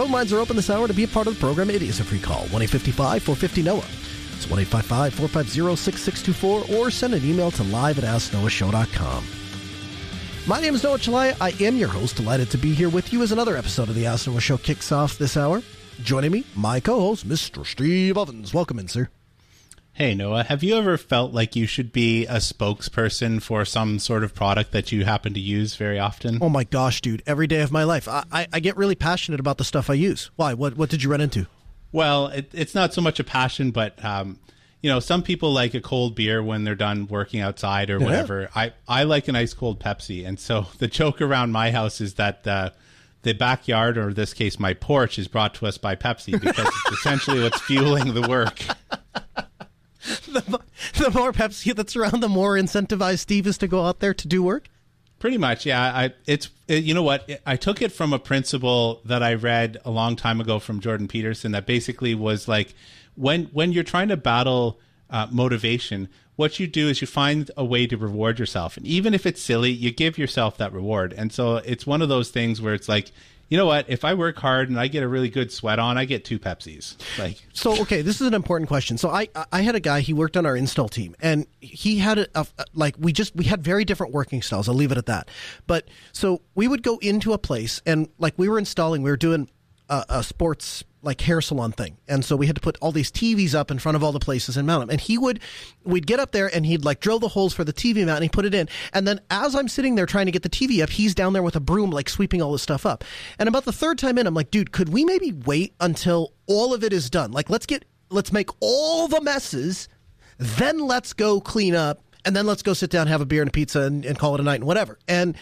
Phone lines are open this hour to be a part of the program. It is a free call 1 855 450 Noah. It's 1 855 450 6624 or send an email to live at AskNoahShow.com. My name is Noah Chelliah. I am your host. Delighted to be here with you as another episode of the Ask Noah Show kicks off this hour. Joining me, my co host, Mr. Steve Ovens. Welcome in, sir. Hey, Noah, have you ever felt like you should be a spokesperson for some sort of product that you happen to use very often? Oh my gosh, dude! Every day of my life, I, I, I get really passionate about the stuff I use. Why? What what did you run into? Well, it, it's not so much a passion, but um, you know, some people like a cold beer when they're done working outside or Yeah. whatever. I I like an ice cold Pepsi, and so the joke around my house is that. Uh, the backyard, or in this case, my porch, is brought to us by Pepsi because it's essentially what's fueling the work. the, mo- the more Pepsi that's around, the more incentivized Steve is to go out there to do work. Pretty much, yeah. I it's it, you know what I took it from a principle that I read a long time ago from Jordan Peterson that basically was like when when you're trying to battle uh, motivation, what you do is you find a way to reward yourself, and even if it's silly, you give yourself that reward. And so it's one of those things where it's like. You know what? If I work hard and I get a really good sweat on, I get two Pepsis. Like, So okay, this is an important question. So I I had a guy he worked on our install team and he had a, a like we just we had very different working styles. I'll leave it at that. But so we would go into a place and like we were installing, we were doing a, a sports like hair salon thing, and so we had to put all these TVs up in front of all the places and mount them. And he would we'd get up there and he'd like drill the holes for the TV mount and he put it in. And then as I'm sitting there trying to get the TV up, he's down there with a broom like sweeping all this stuff up. And about the third time in, I'm like, dude, could we maybe wait until all of it is done? Like let's get let's make all the messes, then let's go clean up, and then let's go sit down, have a beer and a pizza, and, and call it a night and whatever. And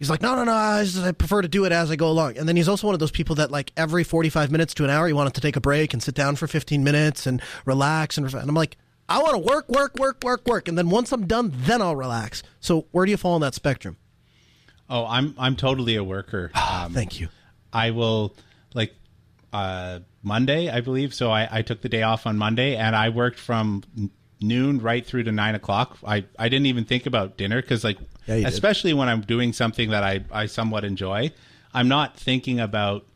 he's like, no, no, no, I, just, I prefer to do it as I go along. And then he's also one of those people that like every forty five minutes to an hour, he wanted to take a break and sit down for fifteen minutes and relax and, and I'm like. I want to work, work, work, work, work, and then once I'm done, then I'll relax. So where do you fall on that spectrum? oh, I'm I'm totally a worker. Um, Thank you. I will like uh, Monday, I believe. So I, I took the day off on Monday, and I worked from noon right through to nine o'clock. I, I didn't even think about dinner because like Yeah, you did. especially when I'm doing something that I I somewhat enjoy, I'm not thinking about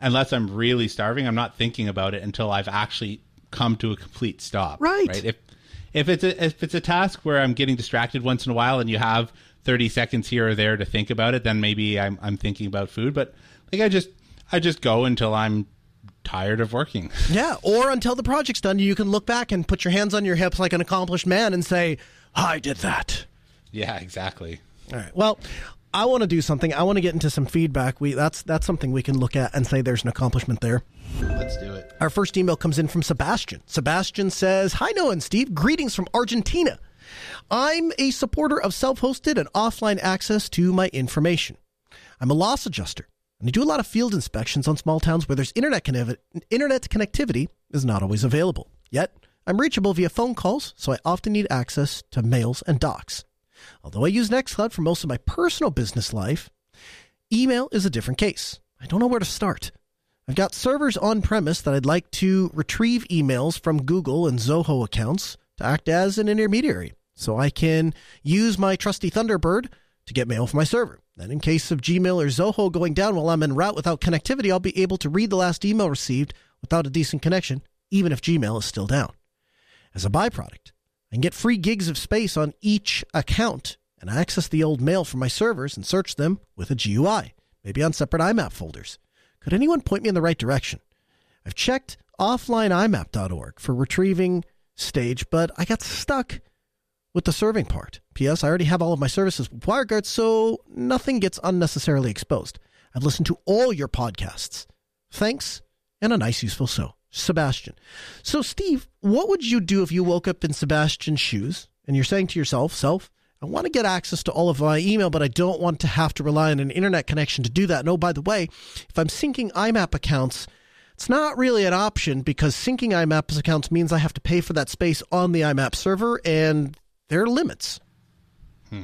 unless I'm really starving. I'm not thinking about it until I've actually come to a complete stop. Right. Right. If if it's a if it's a task where I'm getting distracted once in a while and you have 30 seconds here or there to think about it, then maybe I'm I'm thinking about food. But like I just I just go until I'm tired of working. Yeah, or until the project's done, you can look back and put your hands on your hips like an accomplished man and say, I did that. yeah, exactly. All right. Well, I want to do something. I want to get into some feedback. We that's that's something we can look at and say there's an accomplishment there. Let's do it. Our first email comes in from Sebastian. Sebastian says, "Hi Noah and Steve, greetings from Argentina. I'm a supporter of self-hosted and offline access to my information. I'm a loss adjuster, and do a lot of field inspections on small towns where there's internet internet connectivity is not always available. Yet, I'm reachable via phone calls, so I often need access to mails and docs. Although I use Nextcloud for most of my personal business life, email is a different case. I don't know where to start. I've got servers on premise that I'd like to retrieve emails from Google and Zoho accounts to act as an intermediary so I can use my trusty Thunderbird to get mail from my server. Then, in case of Gmail or Zoho going down while I'm en route without connectivity, I'll be able to read the last email received without a decent connection, even if Gmail is still down. As a byproduct, I can get free gigs of space on each account and access the old mail from my servers and search them with a GUI, maybe on separate IMAP folders. Could anyone point me in the right direction? I've checked offlineimap.org for retrieving stage, but I got stuck with the serving part. P.S. I already have all of my services with WireGuard, so nothing gets unnecessarily exposed. I've listened to all your podcasts. Thanks, and a nice, useful so. Sebastian. So, Steve, what would you do if you woke up in Sebastian's shoes and you're saying to yourself, self, I want to get access to all of my email, but I don't want to have to rely on an internet connection to do that. No, oh, by the way, if I'm syncing IMAP accounts, It's not really an option because syncing IMAP accounts means I have to pay for that space on the IMAP server, and there are limits. Hmm.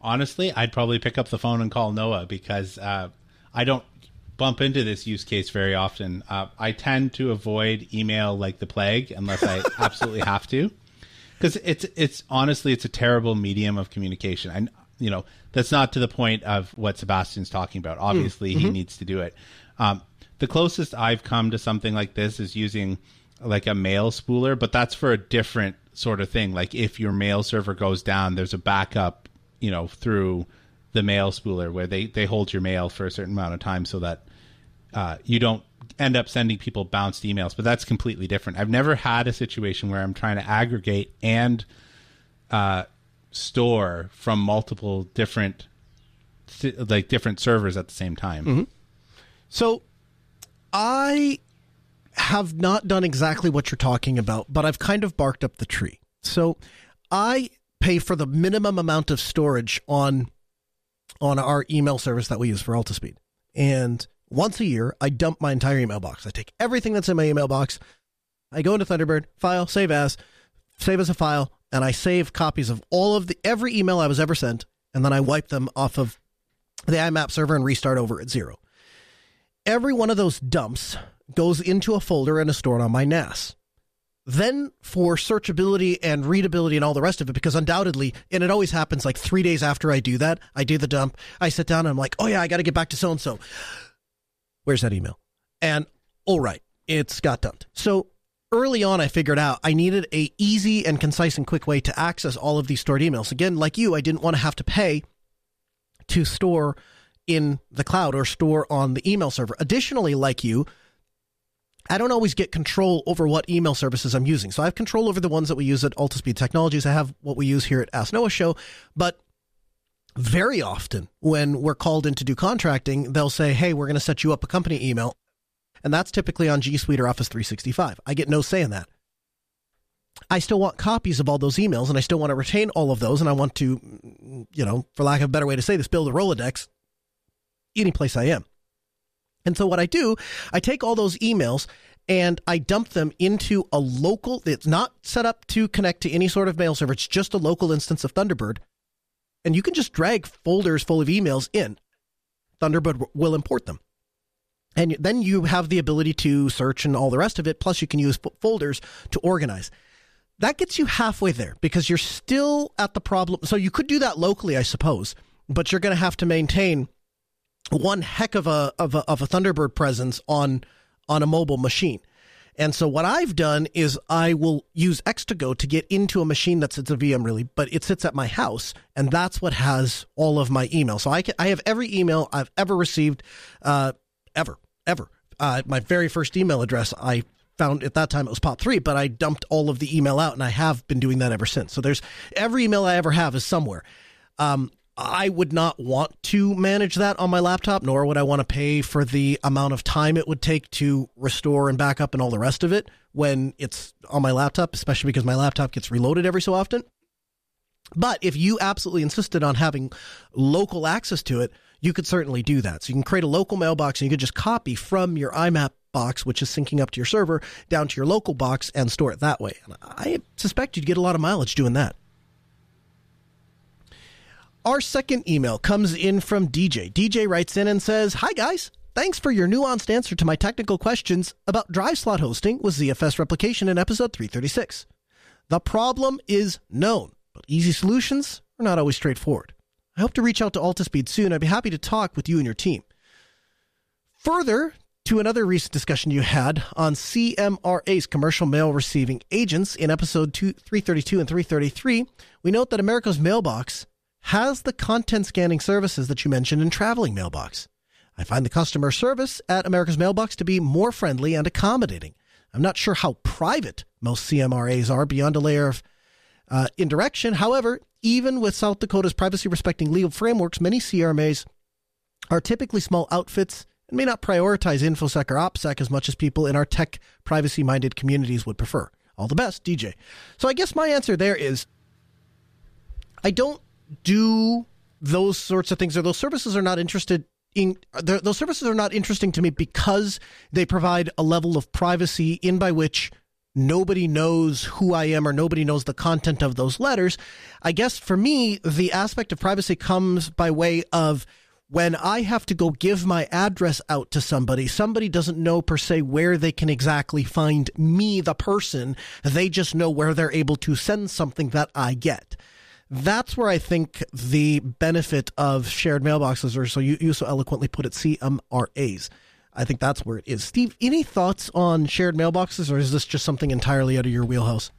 Honestly, I'd probably pick up the phone and call Noah because uh, I don't bump into this use case very often. Uh, I tend to avoid email like the plague unless I absolutely have to, because it's it's honestly it's a terrible medium of communication. And you know that's not to the point of what Sebastian's talking about. Obviously, mm-hmm. he needs to do it. Um, the closest I've come to something like this is using like a mail spooler, but that's for a different sort of thing. Like if your mail server goes down, there's a backup, you know, through the mail spooler where they, they hold your mail for a certain amount of time so that uh, you don't end up sending people bounced emails, but that's completely different. I've never had a situation where I'm trying to aggregate and uh, store from multiple different like different servers at the same time. Mm-hmm. So I have not done exactly what you're talking about, but I've kind of barked up the tree. So I pay for the minimum amount of storage on on our email service that we use for Altispeed. And once a year, I dump my entire email box. I take everything that's in my email box, I go into Thunderbird, file, save as, save as a file, and I save copies of all of the every email I was ever sent, and then I wipe them off of the IMAP server and restart over at zero. Every one of those dumps goes into a folder and is stored on my NAS. Then for searchability and readability and all the rest of it, because undoubtedly, and it always happens like three days after I do that, I do the dump, I sit down and I'm like, oh yeah, I got to get back to so and so where's that email? And all right, it's got dumped. So early on, I figured out I needed a easy and concise and quick way to access all of these stored emails. Again, like you, I didn't want to have to pay to store in the cloud or store on the email server. Additionally, like you, I don't always get control over what email services I'm using. So I have control over the ones that we use at Altispeed Technologies. I have what we use here at Ask Noah Show, but very often when we're called in to do contracting, they'll say, Hey, we're going to set you up a company email. And that's typically on G Suite or Office 365. I get no say in that. I still want copies of all those emails and I still want to retain all of those. And I want to, you know, for lack of a better way to say this, build a Rolodex any place I am. And so what I do, I take all those emails and I dump them into a local, it's not set up to connect to any sort of mail server. It's just a local instance of Thunderbird and you can just drag folders full of emails in. Thunderbird will import them. And then you have the ability to search and all the rest of it. Plus, you can use folders to organize. That gets you halfway there because you're still at the problem. So you could do that locally, I suppose, but you're going to have to maintain one heck of a, of a of a Thunderbird presence on on a mobile machine. And so what I've done is I will use X2Go to get into a machine that sits a VM really, but it sits at my house, and that's what has all of my email. So I can, I have every email I've ever received, uh, ever, ever. Uh, my very first email address I found at that time it was POP3, but I dumped all of the email out, and I have been doing that ever since. So there's every email I ever have is somewhere. Um, I would not want to manage that on my laptop, nor would I want to pay for the amount of time it would take to restore and back up and all the rest of it when it's on my laptop, especially because my laptop gets reloaded every so often. But if you absolutely insisted on having local access to it, you could certainly do that. So you can create a local mailbox and you could just copy from your IMAP box, which is syncing up to your server, down to your local box and store it that way. And I suspect you'd get a lot of mileage doing that. Our second email comes in from DJ. DJ writes in and says, Hi guys, thanks for your nuanced answer to my technical questions about drive slot hosting with ZFS replication in episode 336. The problem is known, but easy solutions are not always straightforward. I hope to reach out to Altispeed soon. I'd be happy to talk with you and your team. Further to another recent discussion you had on CMRA's commercial mail receiving agents in episode 332 and 333, we note that America's mailbox has the content scanning services that you mentioned in Traveling Mailbox. I find the customer service at America's Mailbox to be more friendly and accommodating. I'm not sure how private most CMRAs are beyond a layer of uh, indirection. However, even with South Dakota's privacy respecting legal frameworks, many CMRAs are typically small outfits and may not prioritize InfoSec or OPSEC as much as people in our tech privacy minded communities would prefer. All the best, DJ. So I guess my answer there is I don't do those sorts of things or those services are not interested in, those services are not interesting to me because they provide a level of privacy in by which nobody knows who I am or nobody knows the content of those letters. I guess for me, the aspect of privacy comes by way of when I have to go give my address out to somebody, somebody doesn't know per se where they can exactly find me, the person. They just know where they're able to send something that I get. That's where I think the benefit of shared mailboxes, or so you, you so eloquently put it, CMRAs. I think that's where it is. Steve, any thoughts on shared mailboxes, or is this just something entirely out of your wheelhouse?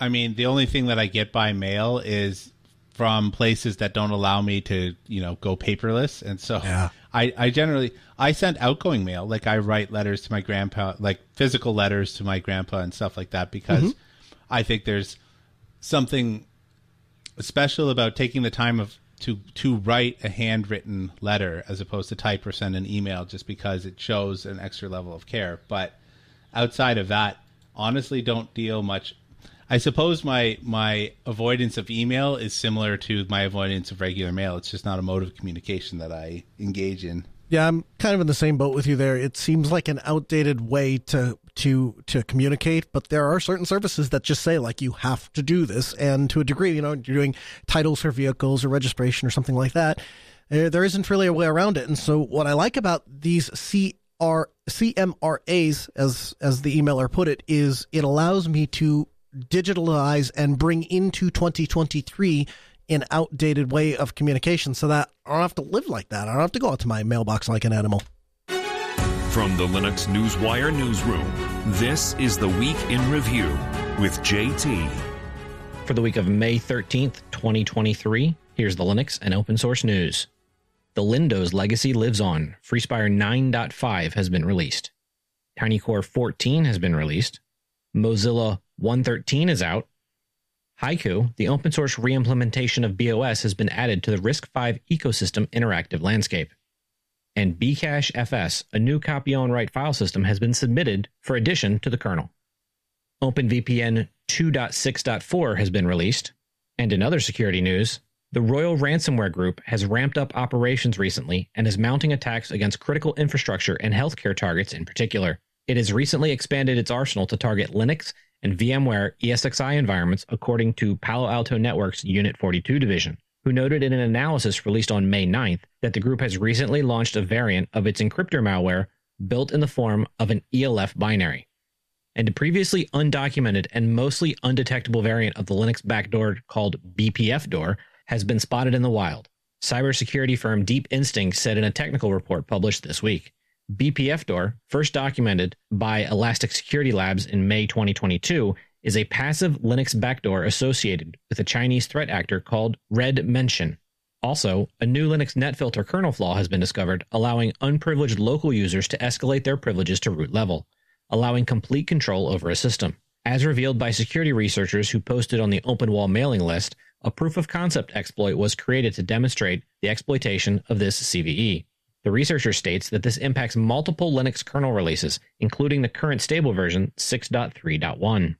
I mean, the only thing that I get by mail is from places that don't allow me to, you know, go paperless. And so yeah. I, I generally I send outgoing mail. Like I write letters to my grandpa, like physical letters to my grandpa and stuff like that, because mm-hmm. I think there's something special about taking the time of to to write a handwritten letter as opposed to type or send an email just because it shows an extra level of care. But outside of that, honestly don't deal much I suppose my my avoidance of email is similar to my avoidance of regular mail. It's just not a mode of communication that I engage in. Yeah, I'm kind of in the same boat with you there. It seems like an outdated way to to to communicate, but there are certain services that just say like you have to do this, and to a degree, you know, you're doing titles for vehicles or registration or something like that. Eh, there isn't really a way around it, and so what I like about these CR CMRAs, as as the emailer put it, is it allows me to digitalize and bring into 2023 an outdated way of communication so that I don't have to live like that. I don't have to go out to my mailbox like an animal. From the Linux Newswire newsroom, this is the Week in Review with JT. For the week of May 13th, 2023, here's the Linux and open source news. The Lindows legacy lives on. FreeSpire 9.5 has been released. TinyCore 14 has been released. Mozilla 113 is out. Haiku, the open source reimplementation of BeOS, has been added to the RISC-V ecosystem interactive landscape. And BcacheFS, a new copy on write file system, has been submitted for addition to the kernel. OpenVPN 2.6.4 has been released. And in other security news, the Royal Ransomware Group has ramped up operations recently and is mounting attacks against critical infrastructure and healthcare targets in particular. It has recently expanded its arsenal to target Linux and VMware ESXi environments, according to Palo Alto Networks Unit 42 division, who noted in an analysis released on May 9th that the group has recently launched a variant of its encryptor malware built in the form of an ELF binary. And a previously undocumented and mostly undetectable variant of the Linux backdoor called BPFDoor has been spotted in the wild. Cybersecurity firm Deep Instinct said in a technical report published this week. BPFDoor, first documented by Elastic Security Labs in May 2022, is a passive Linux backdoor associated with a Chinese threat actor called Red Menshen. Also, a new Linux netfilter kernel flaw has been discovered, allowing unprivileged local users to escalate their privileges to root level, allowing complete control over a system. As revealed by security researchers who posted on the OpenWall mailing list, a proof of concept exploit was created to demonstrate the exploitation of this CVE. The researcher states that this impacts multiple Linux kernel releases, including the current stable version 6.3.1.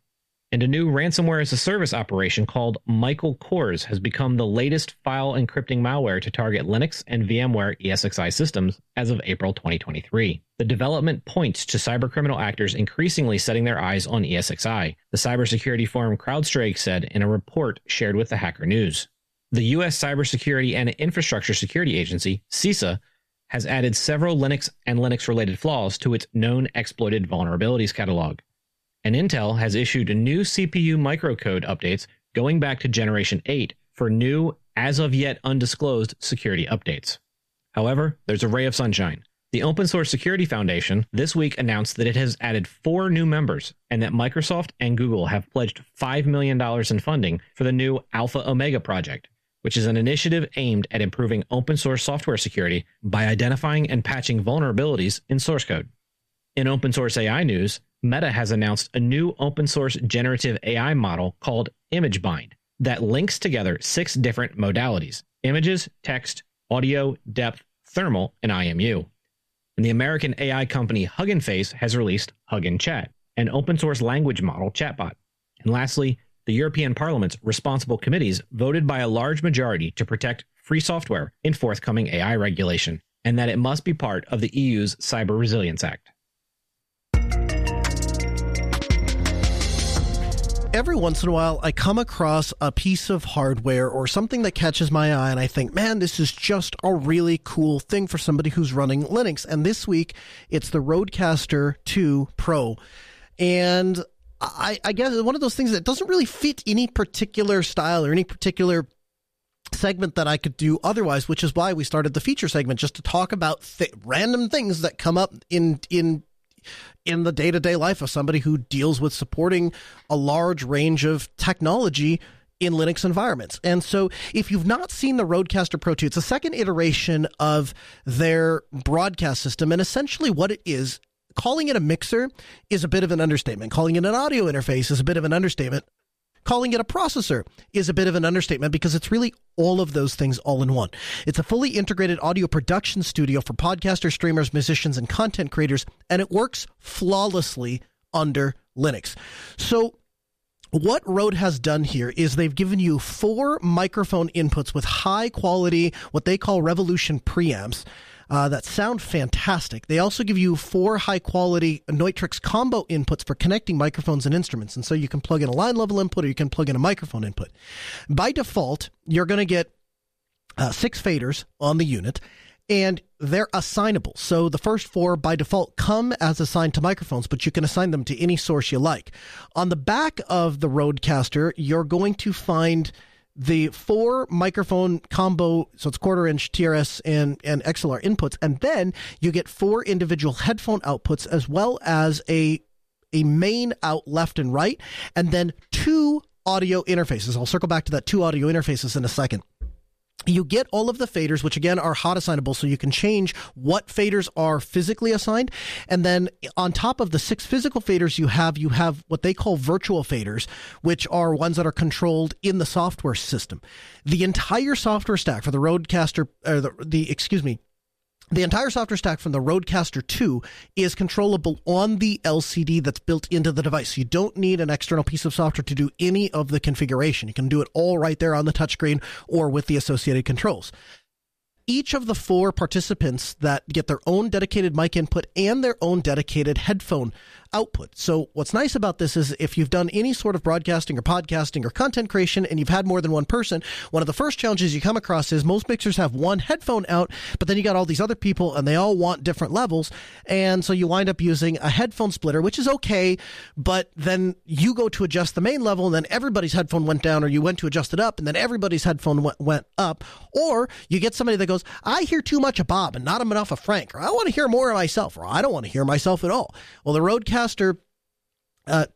And a new ransomware as a service operation called Michael Kors has become the latest file encrypting malware to target Linux and VMware ESXi systems as of April 2023. The development points to cybercriminal actors increasingly setting their eyes on ESXi, the cybersecurity forum CrowdStrike said in a report shared with the Hacker News. The U.S. Cybersecurity and Infrastructure Security Agency, CISA, has added several Linux and Linux related flaws to its known exploited vulnerabilities catalog. And Intel has issued new CPU microcode updates going back to Generation 8 for new, as of yet undisclosed, security updates. However, there's a ray of sunshine. The Open Source Security Foundation this week announced that it has added four new members and that Microsoft and Google have pledged $5 million in funding for the new Alpha Omega project, which is an initiative aimed at improving open source software security by identifying and patching vulnerabilities in source code. In open source AI news, Meta has announced a new open source generative AI model called ImageBind that links together six different modalities images, text, audio, depth, thermal, and IMU. And the American AI company Hugging Face has released Hugging Chat, an open source language model chatbot. And lastly, the European Parliament's responsible committees voted by a large majority to protect free software in forthcoming AI regulation. and that it must be part of the EU's Cyber Resilience Act. Every once in a while I come across a piece of hardware or something that catches my eye and I think, man, this is just a really cool thing for somebody who's running Linux. And this week it's the Rodecaster 2 Pro. And I, I guess one of those things that doesn't really fit any particular style or any particular segment that I could do otherwise, which is why we started the feature segment just to talk about th- random things that come up in in in the day to day life of somebody who deals with supporting a large range of technology in Linux environments. And so if you've not seen the Rodecaster Pro 2, it's a second iteration of their broadcast system. And essentially what it is, calling it a mixer is a bit of an understatement. Calling it an audio interface is a bit of an understatement. Calling it a processor is a bit of an understatement because it's really all of those things all in one. It's a fully integrated audio production studio for podcasters, streamers, musicians, and content creators, and it works flawlessly under Linux. So, what Rode has done here is they've given you four microphone inputs with high quality, what they call Revolution preamps uh, that sound fantastic. They also give you four high quality Neutrik combo inputs for connecting microphones and instruments. And so you can plug in a line level input or you can plug in a microphone input. By default, you're going to get uh, six faders on the unit and they're assignable. So the first four by default come as assigned to microphones, but you can assign them to any source you like. On the back of the Rodecaster, you're going to find the four microphone combo, so it's quarter inch TRS and, and XLR inputs, and then you get four individual headphone outputs as well as a a main out left and right, and then two audio interfaces. I'll circle back to that two audio interfaces in a second you get all of the faders, which again are hot assignable, so you can change what faders are physically assigned. And then on top of the six physical faders you have, you have what they call virtual faders, which are ones that are controlled in the software system. The entire software stack for the Rodecaster, or the, the excuse me, the entire software stack from the Rodecaster 2 is controllable on the LCD that's built into the device. You don't need an external piece of software to do any of the configuration. You can do it all right there on the touchscreen or with the associated controls each of the four participants that get their own dedicated mic input and their own dedicated headphone output. So what's nice about this is if you've done any sort of broadcasting or podcasting or content creation and you've had more than one person, one of the first challenges you come across is most mixers have one headphone out, but then you got all these other people and they all want different levels. And so you wind up using a headphone splitter, which is okay, but then you go to adjust the main level and then everybody's headphone went down or you went to adjust it up and then everybody's headphone went, went up. Or you get somebody that goes, I hear too much of Bob and not enough of Frank, or I want to hear more of myself, or I don't want to hear myself at all. Well, the Rodecaster Rodecaster uh,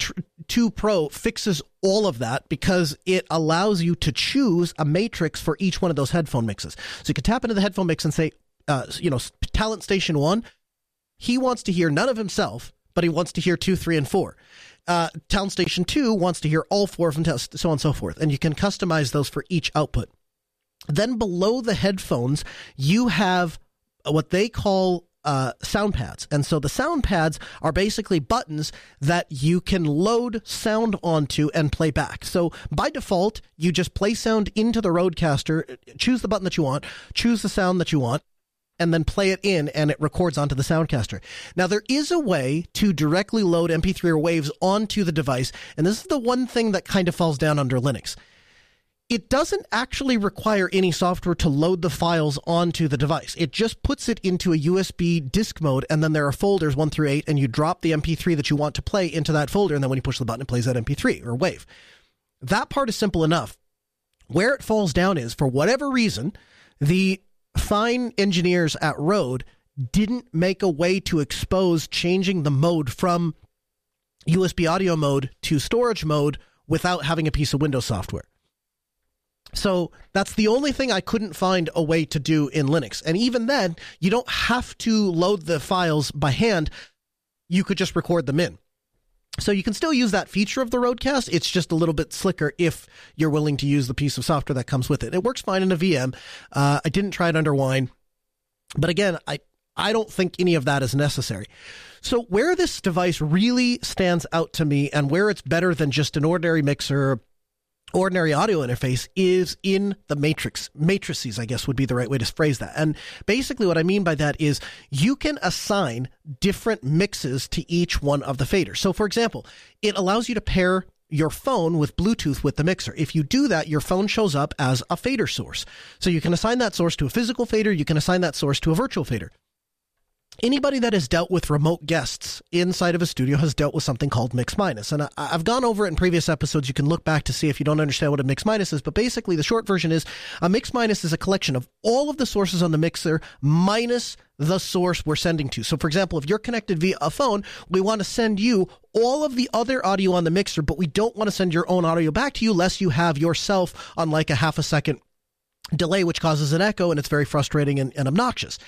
2 Pro fixes all of that because it allows you to choose a matrix for each one of those headphone mixes. So you can tap into the headphone mix and say, uh, you know, Talent Station 1, he wants to hear none of himself, but he wants to hear 2, 3, and 4. Uh, Talent Station 2 wants to hear all four of them, so on and so forth. And you can customize those for each output. Then below the headphones, you have what they call uh, sound pads. And so the sound pads are basically buttons that you can load sound onto and play back. So by default, you just play sound into the Rodecaster, choose the button that you want, choose the sound that you want, and then play it in and it records onto the Soundcaster. Now there is a way to directly load MP3 or waves onto the device, and this is the one thing that kind of falls down under Linux it doesn't actually require any software to load the files onto the device. It just puts it into a USB disk mode, and then there are folders one through eight, and you drop the MP3 that you want to play into that folder, and then when you push the button, it plays that MP3 or wave. That part is simple enough. Where it falls down is, for whatever reason, the fine engineers at Rode didn't make a way to expose changing the mode from USB audio mode to storage mode without having a piece of Windows software. So that's the only thing I couldn't find a way to do in Linux. And even then, you don't have to load the files by hand. You could just record them in. So you can still use that feature of the Rodecast. It's just a little bit slicker if you're willing to use the piece of software that comes with it. It works fine in a VM. Uh, I didn't try it under Wine, but again, I I don't think any of that is necessary. So where this device really stands out to me, and where it's better than just an ordinary mixer ordinary audio interface is in the matrix matrices i guess would be the right way to phrase that and basically what i mean by that is you can assign different mixes to each one of the faders so for example it allows you to pair your phone with Bluetooth with the mixer. If you do that, your phone shows up as a fader source. So you can assign that source to a physical fader, you can assign that source to a virtual fader anybody that has dealt with remote guests inside of a studio has dealt with something called mix minus. And I, have gone over it in previous episodes. You can look back to see if you don't understand what a mix minus is. But basically, the short version is a mix minus is a collection of all of the sources on the mixer minus the source we're sending to. So, for example, if you're connected via a phone, we want to send you all of the other audio on the mixer, but we don't want to send your own audio back to you unless you have yourself on like a half a second delay, which causes an echo and it's very frustrating and, and obnoxious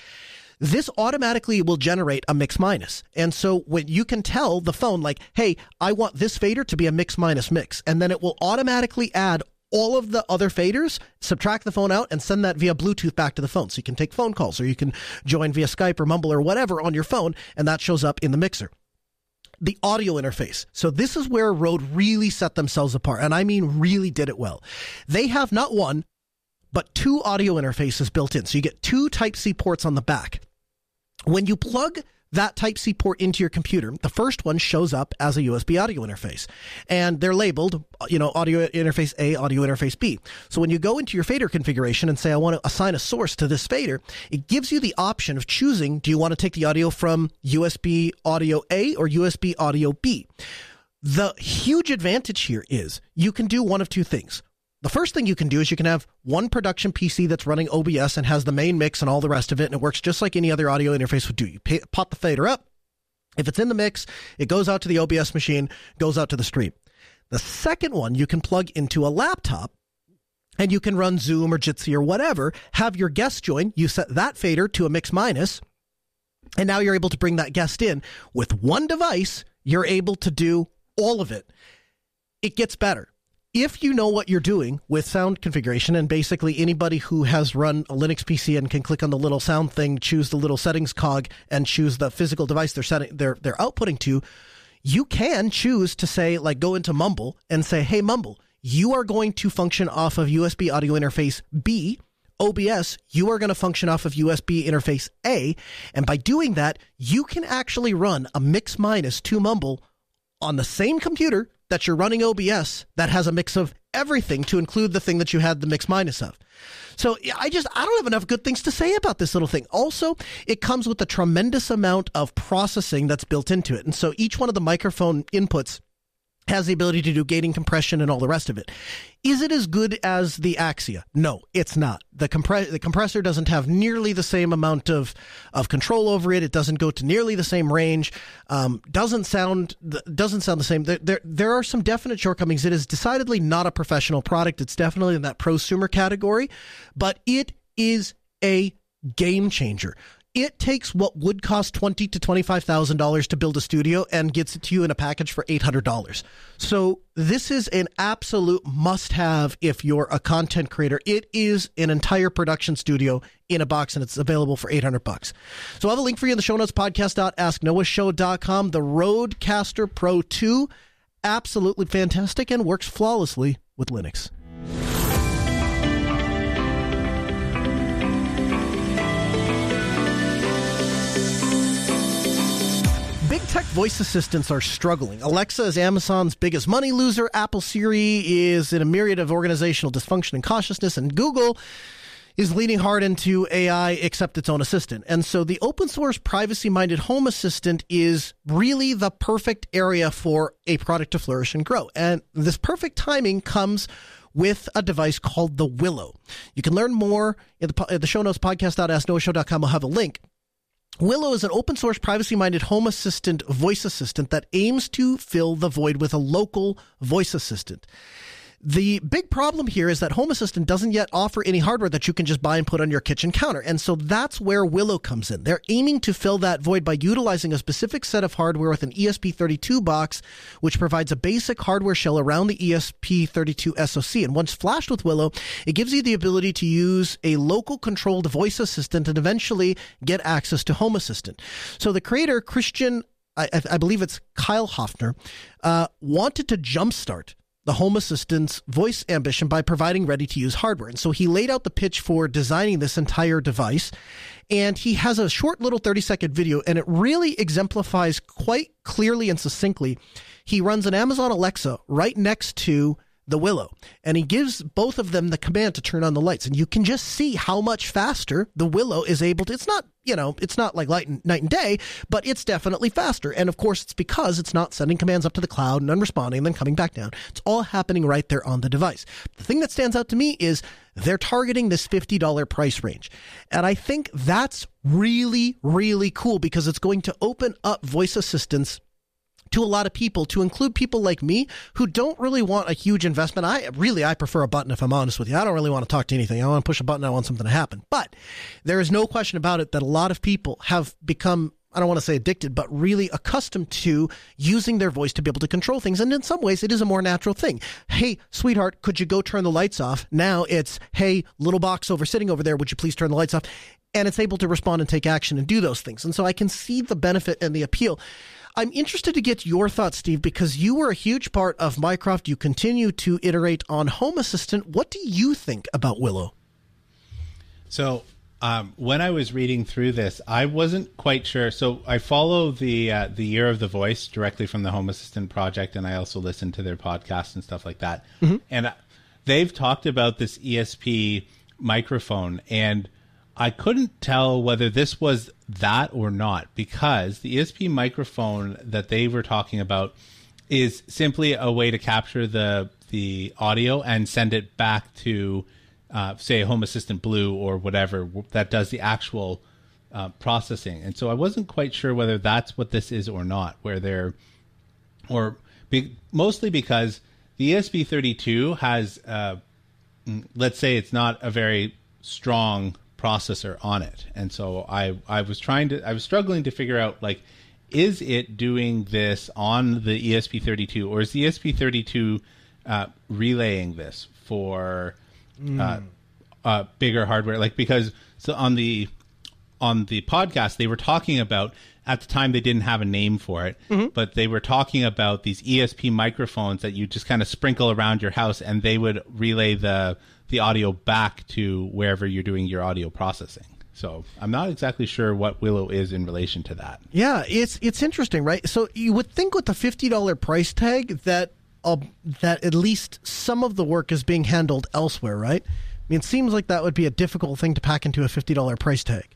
this automatically will generate a mix minus. And so when you can tell the phone like, "Hey, I want this fader to be a mix minus mix," and then it will automatically add all of the other faders, subtract the phone out, and send that via Bluetooth back to the phone. So you can take phone calls, or you can join via Skype or Mumble or whatever on your phone, and that shows up in the mixer the audio interface. So this is where Rode really set themselves apart, and I mean really did it well. They have not one, but two audio interfaces built in. So you get two Type C ports on the back. When you plug that Type C port into your computer, the first one shows up as a USB audio interface. And they're labeled, you know, audio interface A, audio interface B. So when you go into your fader configuration and say, I want to assign a source to this fader, it gives you the option of choosing do you want to take the audio from USB audio A or USB audio B? The huge advantage here is you can do one of two things. The first thing you can do is you can have one production PC that's running OBS and has the main mix and all the rest of it, and it works just like any other audio interface would do. You pay, pot the fader up. If it's in the mix, it goes out to the OBS machine, goes out to the stream. The second one you can plug into a laptop and you can run Zoom or Jitsi or whatever, have your guest join, you set that fader to a mix minus, and now you're able to bring that guest in. With one device, you're able to do all of it. It gets better if you know what you're doing with sound configuration, and basically anybody who has run a Linux PC and can click on the little sound thing, choose the little settings cog, and choose the physical device they're setting they're they're outputting to, you can choose to say like go into Mumble and say, "Hey Mumble, you are going to function off of USB audio interface B." OBS, you are going to function off of USB interface A. And by doing that, you can actually run a mix minus to Mumble on the same computer that you're running OBS that has a mix of everything to include the thing that you had the mix minus of. So I just I don't have enough good things to say about this little thing. Also, it comes with a tremendous amount of processing that's built into it. And so each one of the microphone inputs has the ability to do gating compression and all the rest of it. Is it as good as the Axia? No, it's not. The, compre- the compressor doesn't have nearly the same amount of, of control over it. It doesn't go to nearly the same range. Um, doesn't sound doesn't sound the same. There, there there are some definite shortcomings. It is decidedly not a professional product. It's definitely in that prosumer category, but it is a game changer it takes what would cost twenty to twenty five thousand dollars to build a studio and gets it to you in a package for eight hundred dollars. So this is an absolute must have if you're a content creator. It is an entire production studio in a box and it's available for eight hundred bucks. So I have a link for you in the show notes podcast.asknoahshow.com. The Rodecaster Pro 2, absolutely fantastic and works flawlessly with Linux. Tech voice assistants are struggling. Alexa is Amazon's biggest money loser. Apple Siri is in a myriad of organizational dysfunction and cautiousness. And Google is leaning hard into AI except its own assistant. And so the open source privacy minded home assistant is really the perfect area for a product to flourish and grow. And this perfect timing comes with a device called the Willow. You can learn more in the, in the show notes podcast.asknoahshow.com. We'll have a link. Willow is an open source, privacy minded home assistant voice assistant that aims to fill the void with a local voice assistant. The big problem here is that Home Assistant doesn't yet offer any hardware that you can just buy and put on your kitchen counter. And so that's where Willow comes in. They're aiming to fill that void by utilizing a specific set of hardware with an ESP32 box, which provides a basic hardware shell around the ESP32 SoC. And once flashed with Willow, it gives you the ability to use a local controlled voice assistant and eventually get access to Home Assistant. So the creator, Kristian I, I, believe it's Kielhofner, uh, wanted to jumpstart the Home Assistant's voice ambition by providing ready to use hardware. And so he laid out the pitch for designing this entire device. And he has a short little 30 second video, and it really exemplifies quite clearly and succinctly. He runs an Amazon Alexa right next to the Willow. And he gives both of them the command to turn on the lights. And you can just see how much faster the Willow is able to. It's not, you know, it's not like light and, night and day, but it's definitely faster. And of course, it's because it's not sending commands up to the cloud and then responding and then coming back down. It's all happening right there on the device. The thing that stands out to me is they're targeting this $50 price range. And I think that's really, really cool because it's going to open up voice assistants to a lot of people, to include people like me who don't really want a huge investment. I really, I prefer a button if I'm honest with you. I don't really want to talk to anything. I want to push a button. I want something to happen. But there is no question about it that a lot of people have become I don't want to say addicted, but really accustomed to using their voice to be able to control things. And in some ways, it is a more natural thing. Hey, sweetheart, could you go turn the lights off? Now it's, hey, little box over sitting over there, would you please turn the lights off? And it's able to respond and take action and do those things. And so I can see the benefit and the appeal. I'm interested to get your thoughts, Steve, because you were a huge part of Mycroft. You continue to iterate on Home Assistant. What do you think about Willow? So, um, when I was reading through this, I wasn't quite sure. So, I follow the uh, the Year of the Voice directly from the Home Assistant project, and I also listen to their podcast and stuff like that. Mm-hmm. And they've talked about this ESP microphone, and I couldn't tell whether this was that or not because the ESP microphone that they were talking about is simply a way to capture the the audio and send it back to uh, say Home Assistant Blue or whatever that does the actual uh, processing. And so I wasn't quite sure whether that's what this is or not. Where they're or be, mostly because the ESP32 has uh, let's say it's not a very strong processor on it. And so I I was trying to I was struggling to figure out like is it doing this on the ESP32 or is the ESP32 uh, relaying this for mm. uh, uh, bigger hardware? Like because so on the on the podcast they were talking about at the time they didn't have a name for it, mm-hmm. but they were talking about these ESP microphones that you just kind of sprinkle around your house and they would relay the the audio back to wherever you're doing your audio processing. So I'm not exactly sure what Willow is in relation to that. Yeah, it's it's interesting, right? So you would think with the fifty dollar price tag that uh, that at least some of the work is being handled elsewhere, right? I mean, it seems like that would be a difficult thing to pack into a fifty dollar price tag.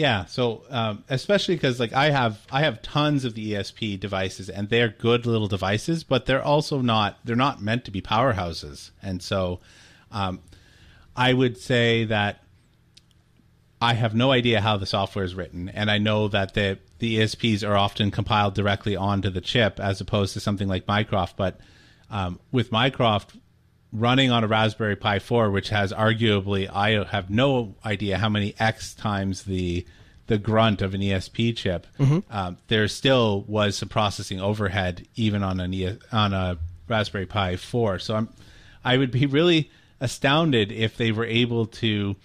Yeah, so um, especially because like I have I have tons of the ESP devices and they're good little devices, but they're also not they're not meant to be powerhouses, and so um, I would say that I have no idea how the software is written, and I know that the the ESPs are often compiled directly onto the chip as opposed to something like Mycroft. But um, with Mycroft running on a Raspberry Pi 4, which has arguably I have no idea how many X times the the grunt of an ESP chip, mm-hmm. um, there still was some processing overhead even on an on a Raspberry Pi 4. So I'm I would be really astounded if they were able to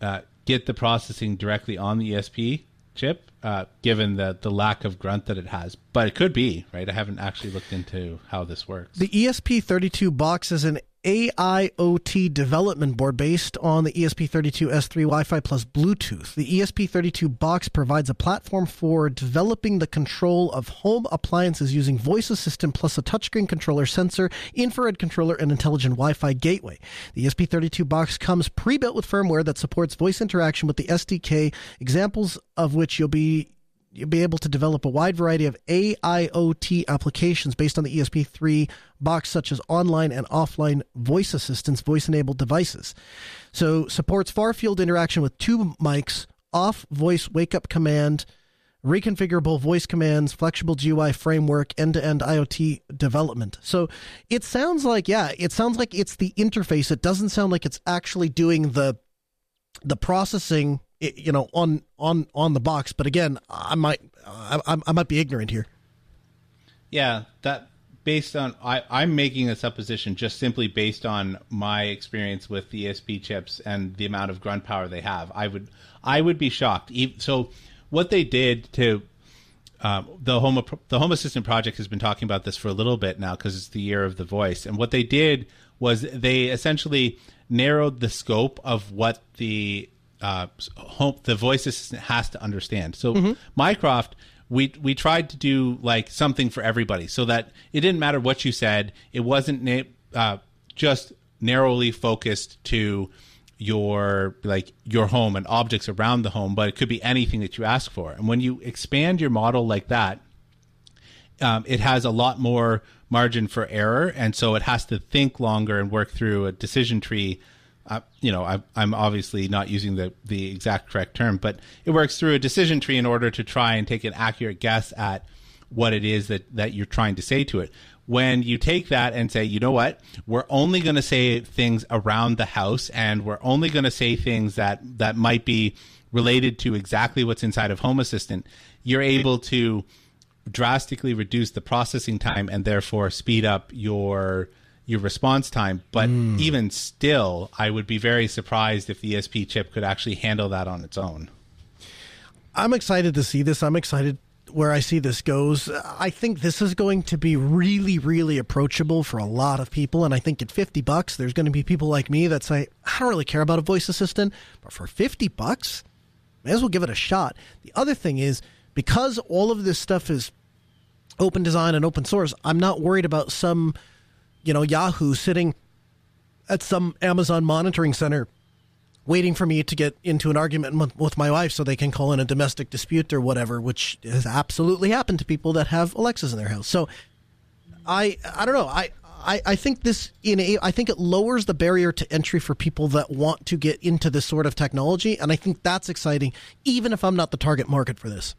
uh, get the processing directly on the ESP chip, uh, given the the lack of grunt that it has. But it could be right. I haven't actually looked into how this works. The ESP32 box is an AIoT development board based on the ESP32S3 Wi Fi plus Bluetooth. The ESP32 box provides a platform for developing the control of home appliances using voice assistant plus a touchscreen controller, sensor, infrared controller, and intelligent Wi Fi gateway. The ESP32 box comes pre built with firmware that supports voice interaction with the SDK, examples of which you'll be you'll be able to develop a wide variety of AIoT applications based on the ESP3 box, such as online and offline voice assistants, voice enabled devices. So, supports far field interaction with two mics, off voice wake up command, reconfigurable voice commands, flexible GUI framework, end to end IoT development. So, it sounds like, yeah, it sounds like it's the interface. It doesn't sound like it's actually doing the the processing you know on on on the box. But again i might I, I, might be ignorant here. Yeah that based on I, i'm making a supposition just simply based on my experience with the esp chips and the amount of grunt power they have. I would i would be shocked. So what they did to um, the home the home assistant project has been talking about this for a little bit now because it's the year of the voice. And what they did was they essentially narrowed the scope of what the uh, home the voice assistant has to understand so mm-hmm. mycroft we we tried to do like something for everybody so that it didn't matter what you said it wasn't na- uh, just narrowly focused to your like your home and objects around the home, but it could be anything that you ask for. And when you expand your model like that, um, it has a lot more margin for error, and so it has to think longer and work through a decision tree. Uh, you know, I, I'm obviously not using the the exact correct term, but it works through a decision tree in order to try and take an accurate guess at what it is that that you're trying to say to it. When you take that and say, you know what, we're only going to say things around the house and we're only going to say things that, that might be related to exactly what's inside of Home Assistant, you're able to drastically reduce the processing time and therefore speed up your your response time. But mm. even still, I would be very surprised if the ESP chip could actually handle that on its own. I'm excited to see this. I'm excited where I see this goes. I think this is going to be really, really approachable for a lot of people. And I think at 50 bucks, there's going to be people like me that say, I don't really care about a voice assistant, but for 50 bucks, may as well give it a shot. The other thing is, because all of this stuff is open design and open source, I'm not worried about some, you know, Yahoo sitting at some Amazon monitoring center waiting for me to get into an argument with my wife so they can call in a domestic dispute or whatever, which has absolutely happened to people that have Alexas in their house. So I I don't know. I I, I think this in a, I think it lowers the barrier to entry for people that want to get into this sort of technology, and I think that's exciting, even if I'm not the target market for this.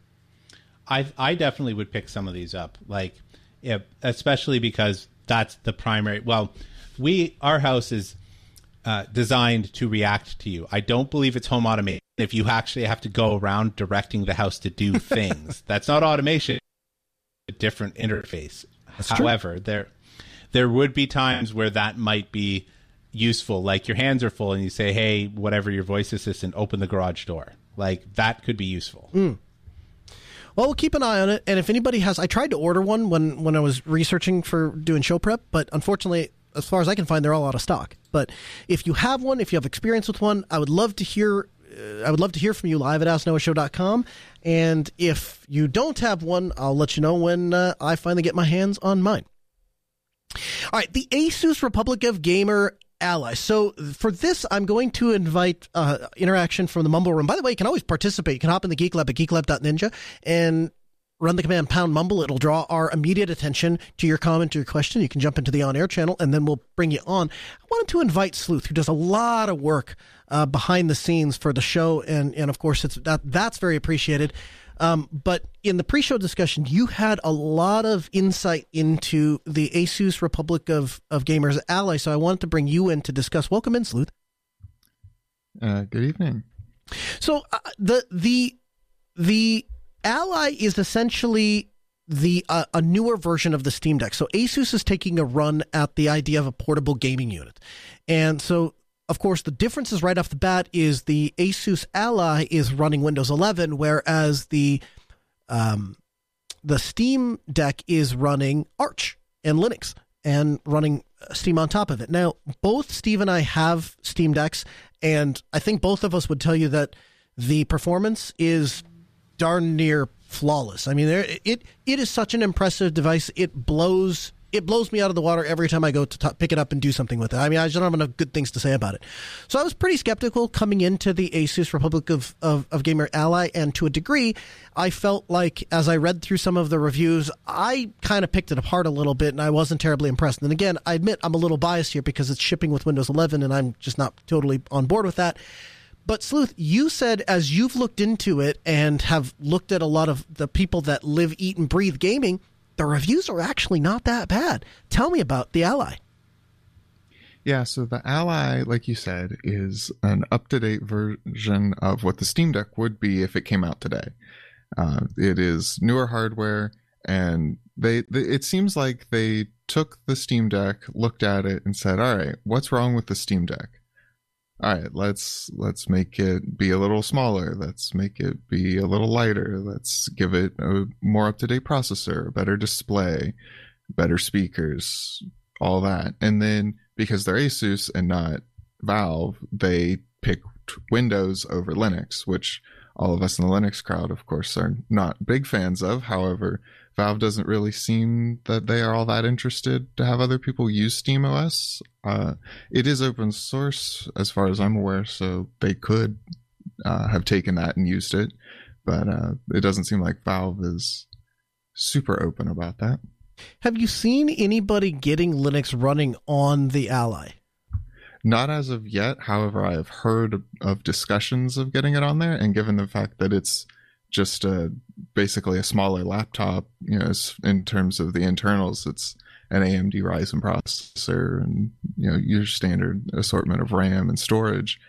I I definitely would pick some of these up, like, yeah, especially because that's the primary. Well, we our house is uh, designed to react to you. I don't believe it's home automation. If you actually have to go around directing the house to do things, that's not automation. A different interface. That's However, true. there there would be times where that might be useful. Like your hands are full and you say, "Hey, whatever your voice assistant, open the garage door." Like that could be useful. Mm. Well, we'll keep an eye on it. And if anybody has, I tried to order one when when I was researching for doing show prep, but unfortunately, as far as I can find, they're all out of stock. But if you have one, if you have experience with one, I would love to hear. Uh, I would love to hear from you live at AskNoahShow.com. And if you don't have one, I'll let you know when uh, I finally get my hands on mine. All right, the Asus Republic of Gamer Ally. So for this, I'm going to invite uh, interaction from the Mumble Room. By the way, you can always participate. You can hop in the Geek Lab at geeklab.ninja and run the command pound mumble. It'll draw our immediate attention to your comment or your question. You can jump into the on air channel and then we'll bring you on. I wanted to invite Sleuth, who does a lot of work uh, behind the scenes for the show. And, and of course, it's that, that's very appreciated. Um, but in the pre show discussion, you had a lot of insight into the Asus Republic of, of Gamers ally. So I wanted to bring you in to discuss. Welcome in, Sleuth. Uh, good evening. So uh, the the the Ally is essentially the uh, a newer version of the Steam Deck. So Asus is taking a run at the idea of a portable gaming unit, and so of course the difference is right off the bat is the Asus Ally is running Windows 11, whereas the um, the Steam Deck is running Arch and Linux and running Steam on top of it. Now, both Steve and I have Steam Decks, and I think both of us would tell you that the performance is darn near flawless. I mean, there, it it is such an impressive device. It blows it blows me out of the water every time I go to t- pick it up and do something with it. I mean, I just don't have enough good things to say about it. So I was pretty skeptical coming into the Asus Republic of, of, of Gamer Ally, and to a degree, I felt like as I read through some of the reviews, I kind of picked it apart a little bit, and I wasn't terribly impressed. And again, I admit I'm a little biased here because it's shipping with Windows 11, and I'm just not totally on board with that. But Sleuth, you said as you've looked into it and have looked at a lot of the people that live, eat, and breathe gaming, the reviews are actually not that bad. Tell me about the Ally. Yeah, so the Ally, like you said, is an up to date version of what the Steam Deck would be if it came out today. Uh, it is newer hardware, and they, they it seems like they took the Steam Deck, looked at it, and said, "All right, what's wrong with the Steam Deck? All right, let's let's make it be a little smaller. Let's make it be a little lighter. Let's give it a more up to date processor, better display, better speakers, all that. And then because they're Asus and not Valve, they picked Windows over Linux, which all of us in the Linux crowd, of course, are not big fans of. However, Valve doesn't really seem that they are all that interested to have other people use SteamOS. Uh, it is open source, as far as I'm aware, so they could uh, have taken that and used it, but uh, it doesn't seem like Valve is super open about that. Have you seen anybody getting Linux running on the Ally? Not as of yet. However, I have heard of discussions of getting it on there, and given the fact that it's just a basically a smaller laptop, you know, in terms of the internals, it's an AMD Ryzen processor and you know your standard assortment of RAM and storage.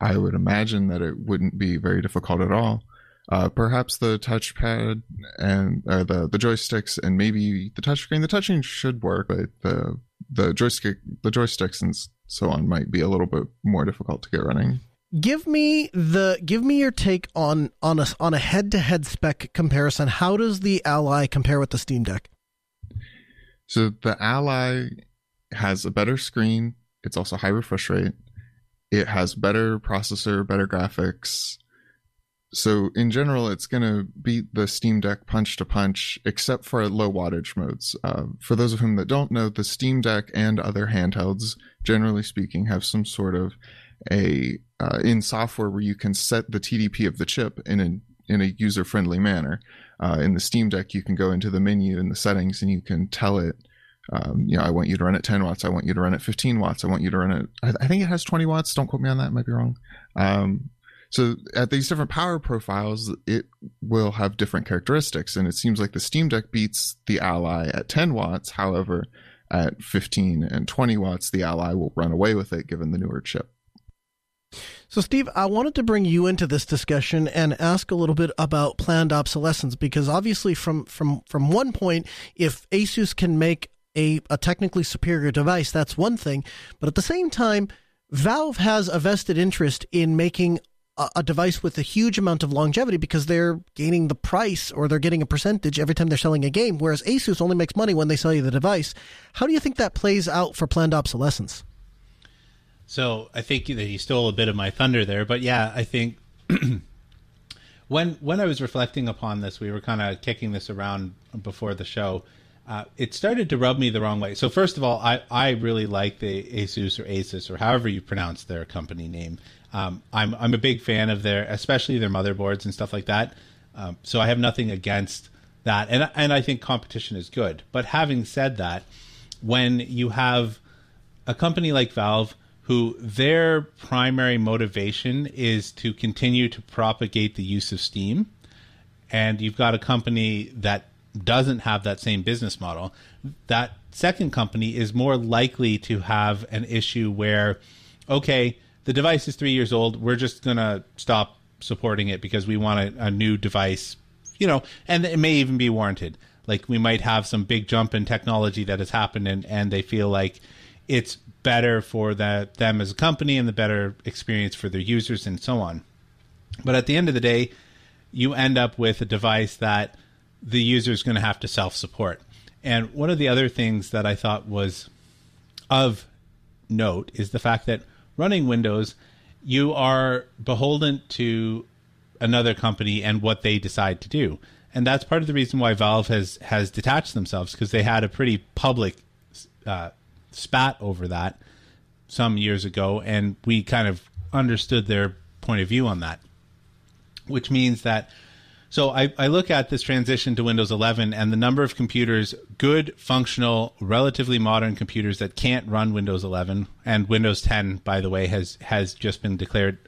I would imagine that it wouldn't be very difficult at all. Uh, perhaps the touchpad and uh, the the joysticks and maybe the touchscreen. The touchscreen should work, but the the joystick the joysticks and so on might be a little bit more difficult to get running. Give me the give me your take on on a on a head to head spec comparison. How does the Ally compare with the Steam Deck? So the Ally has a better screen. It's also high refresh rate. It has better processor, better graphics so in general, it's going to beat the Steam Deck punch to punch, except for low wattage modes. Uh, for those of whom that don't know, the Steam Deck and other handhelds, generally speaking, have some sort of a uh, in software where you can set the TDP of the chip in a in a user friendly manner. Uh, in the Steam Deck, you can go into the menu in the settings and you can tell it. Um, you know, I want you to run at 10 watts. I want you to run at 15 watts. I want you to run at, I, think it has 20 watts. Don't quote me on that. I might be wrong. Um, so at these different power profiles, it will have different characteristics. And it seems like the Steam Deck beats the Ally at 10 watts. However, at 15 and 20 watts, the Ally will run away with it given the newer chip. So, Steve, I wanted to bring you into this discussion and ask a little bit about planned obsolescence because obviously, from from from one point, if ASUS can make a, a technically superior device, that's one thing. But at the same time, Valve has a vested interest in making a, device with a huge amount of longevity because they're gaining the price or they're getting a percentage every time they're selling a game, whereas Asus only makes money when they sell you the device. How do you think that plays out for planned obsolescence? So I think that he stole a bit of my thunder there, but yeah, I think when when I was reflecting upon this, we were kind of kicking this around before the show. Uh, it started to rub me the wrong way. So first of all, I, I really like the Asus or Asus or however you pronounce their company name. Um, I'm I'm a big fan of their, especially their motherboards and stuff like that. Um, so I have nothing against that, and and I think competition is good. But having said that, when you have a company like Valve who their primary motivation is to continue to propagate the use of Steam, and you've got a company that doesn't have that same business model, that second company is more likely to have an issue where, okay, the device is three years old. We're just gonna stop supporting it because we want a, a new device, you know, and it may even be warranted. Like we might have some big jump in technology that has happened, and and they feel like it's better for that them as a company and the better experience for their users and so on. But at the end of the day, you end up with a device that the user is going to have to self support. And one of the other things that I thought was of note is the fact that running Windows, you are beholden to another company and what they decide to do. And that's part of the reason why Valve has has detached themselves because they had a pretty public uh, spat over that some years ago, and we kind of understood their point of view on that. Which means that so I, I, look at this transition to Windows 11 and the number of computers, good, functional, relatively modern computers that can't run Windows 11, and Windows 10, by the way, has has just been declared.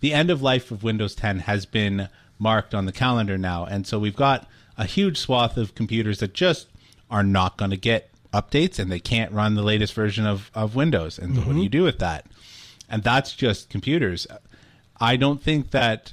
The end of life of Windows 10 has been marked on the calendar now, and so we've got a huge swath of computers that just are not going to get updates, and they can't run the latest version of of Windows. And mm-hmm. what do you do with that? And that's just computers. I don't think that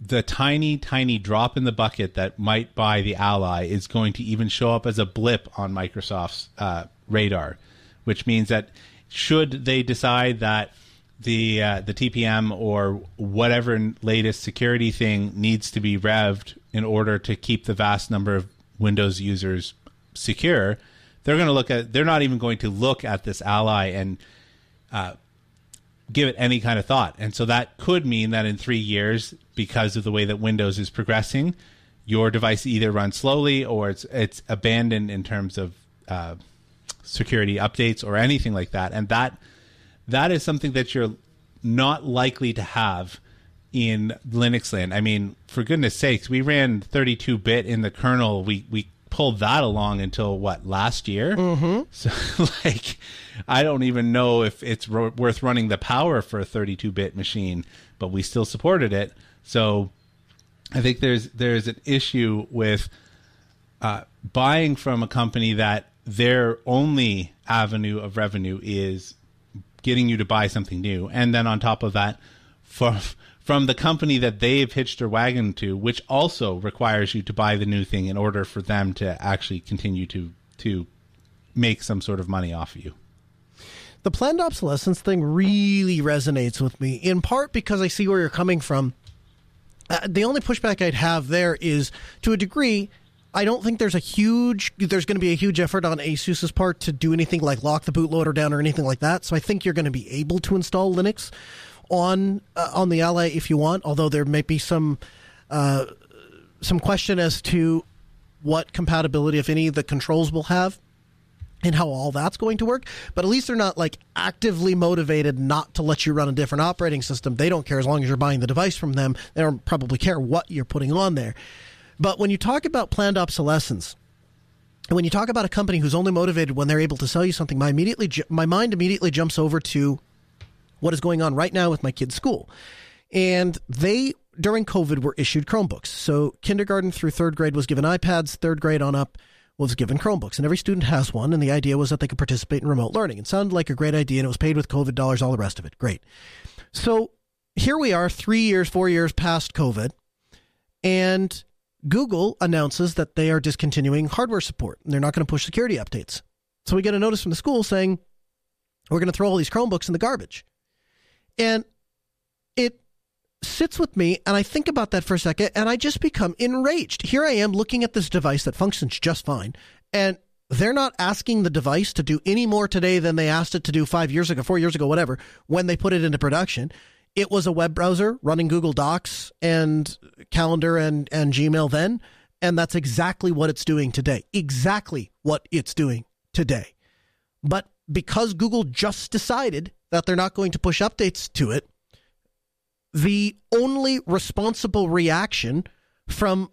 the tiny, tiny drop in the bucket that might buy the Ally is going to even show up as a blip on Microsoft's uh, radar, which means that should they decide that the uh, the TPM or whatever latest security thing needs to be revved in order to keep the vast number of Windows users secure, they're going to look at. They're not even going to look at this ally and uh, give it any kind of thought. And so that could mean that in three years, because of the way that Windows is progressing, your device either runs slowly or it's it's abandoned in terms of uh, security updates or anything like that. And that that is something that you're not likely to have in Linux land. I mean, for goodness sakes, we ran 32 bit in the kernel. We we pulled that along until what last year. Mm-hmm. So like, I don't even know if it's ro- worth running the power for a 32 bit machine, but we still supported it. So I think there's there's an issue with uh, buying from a company that their only avenue of revenue is getting you to buy something new, and then on top of that, from from the company that they've hitched their wagon to, which also requires you to buy the new thing in order for them to actually continue to to make some sort of money off of you. The planned obsolescence thing really resonates with me, in part because I see where you're coming from. Uh, the only pushback I'd have there is, to a degree, I don't think there's a huge there's going to be a huge effort on ASUS's part to do anything like lock the bootloader down or anything like that. So I think you're going to be able to install Linux on uh, on the Ally if you want. Although there may be some uh, some question as to what compatibility, if any, the controls will have and how all that's going to work. But at least they're not like actively motivated not to let you run a different operating system. They don't care as long as you're buying the device from them. They don't probably care what you're putting on there. But when you talk about planned obsolescence, when you talk about a company who's only motivated when they're able to sell you something, my immediately my mind immediately jumps over to what is going on right now with my kid's school. And they during COVID were issued Chromebooks. So kindergarten through third grade was given iPads, third grade on up was given Chromebooks, and every student has one. And the idea was that they could participate in remote learning. It sounded like a great idea, and it was paid with COVID dollars, all the rest of it. Great. So here we are, three years, four years past COVID, and Google announces that they are discontinuing hardware support. And they're not going to push security updates. So we get a notice from the school saying, we're going to throw all these Chromebooks in the garbage. And it sits with me, and I think about that for a second, and I just become enraged. Here I am looking at this device that functions just fine, and they're not asking the device to do any more today than they asked it to do five years ago, four years ago, whatever, when they put it into production. It was a web browser running Google Docs and Calendar and, and Gmail then. And that's exactly what it's doing today. Exactly what it's doing today. But because Google just decided that they're not going to push updates to it, the only responsible reaction from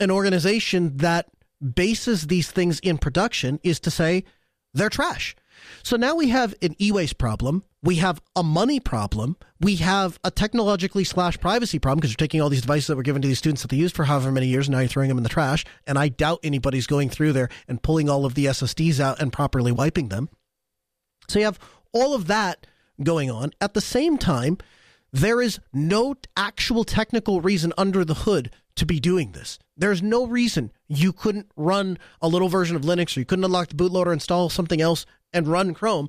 an organization that bases these things in production is to say they're trash. So now we have an e-waste problem. We have a money problem. We have a technologically slash privacy problem because you're taking all these devices that were given to these students that they used for however many years, and now you're throwing them in the trash. And I doubt anybody's going through there and pulling all of the SSDs out and properly wiping them. So you have all of that going on. At the same time, there is no actual technical reason under the hood to be doing this. There's no reason you couldn't run a little version of Linux or you couldn't unlock the bootloader, install something else, and run Chrome.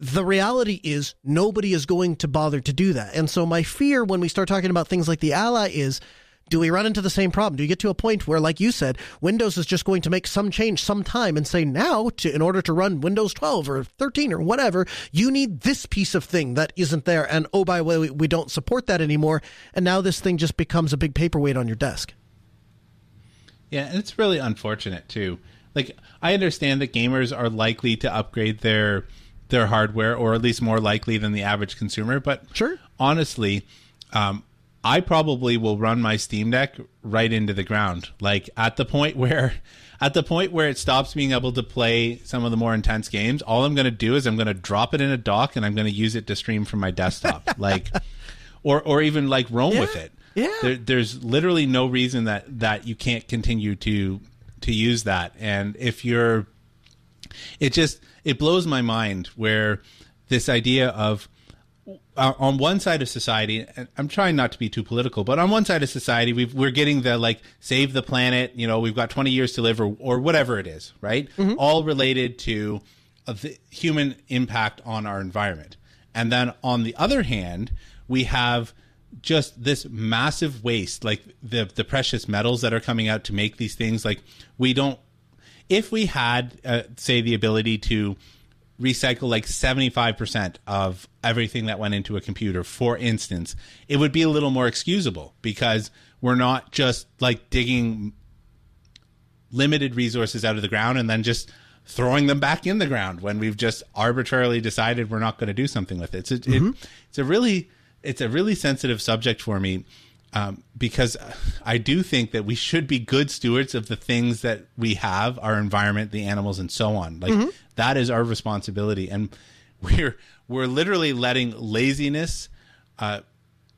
The reality is nobody is going to bother to do that. And so my fear when we start talking about things like the Ally is do we run into the same problem? Do you get to a point where, like you said, Windows is just going to make some change sometime and say now, to, in order to run Windows 12 or 13 or whatever, you need this piece of thing that isn't there. And oh, by the way, we, we don't support that anymore. And now this thing just becomes a big paperweight on your desk. Yeah, and it's really unfortunate too. Like I understand that gamers are likely to upgrade their their hardware, or at least more likely than the average consumer. But sure, honestly, um, I probably will run my Steam Deck right into the ground. Like at the point where at the point where it stops being able to play some of the more intense games, all I'm going to do is I'm going to drop it in a dock and I'm going to use it to stream from my desktop. like or or even like roam yeah. with it. Yeah. There, there's literally no reason that that you can't continue to to use that. And if you're it just it blows my mind where this idea of uh, on one side of society, and I'm trying not to be too political, but on one side of society, we are getting the like save the planet. You know, we've got 20 years to live, or, or whatever it is, right? Mm-hmm. All related to uh, the human impact on our environment. And then on the other hand, we have just this massive waste, like the the precious metals that are coming out to make these things. Like we don't, if we had, uh, say, the ability to recycle like 75% of everything that went into a computer, for instance, it would be a little more excusable because we're not just like digging limited resources out of the ground and then just throwing them back in the ground when we've just arbitrarily decided we're not going to do something with it. It's a, mm-hmm. it, it's a really it's a really sensitive subject for me um, because I do think that we should be good stewards of the things that we have, our environment, the animals, and so on. Like mm-hmm. that is our responsibility, and we're we're literally letting laziness uh,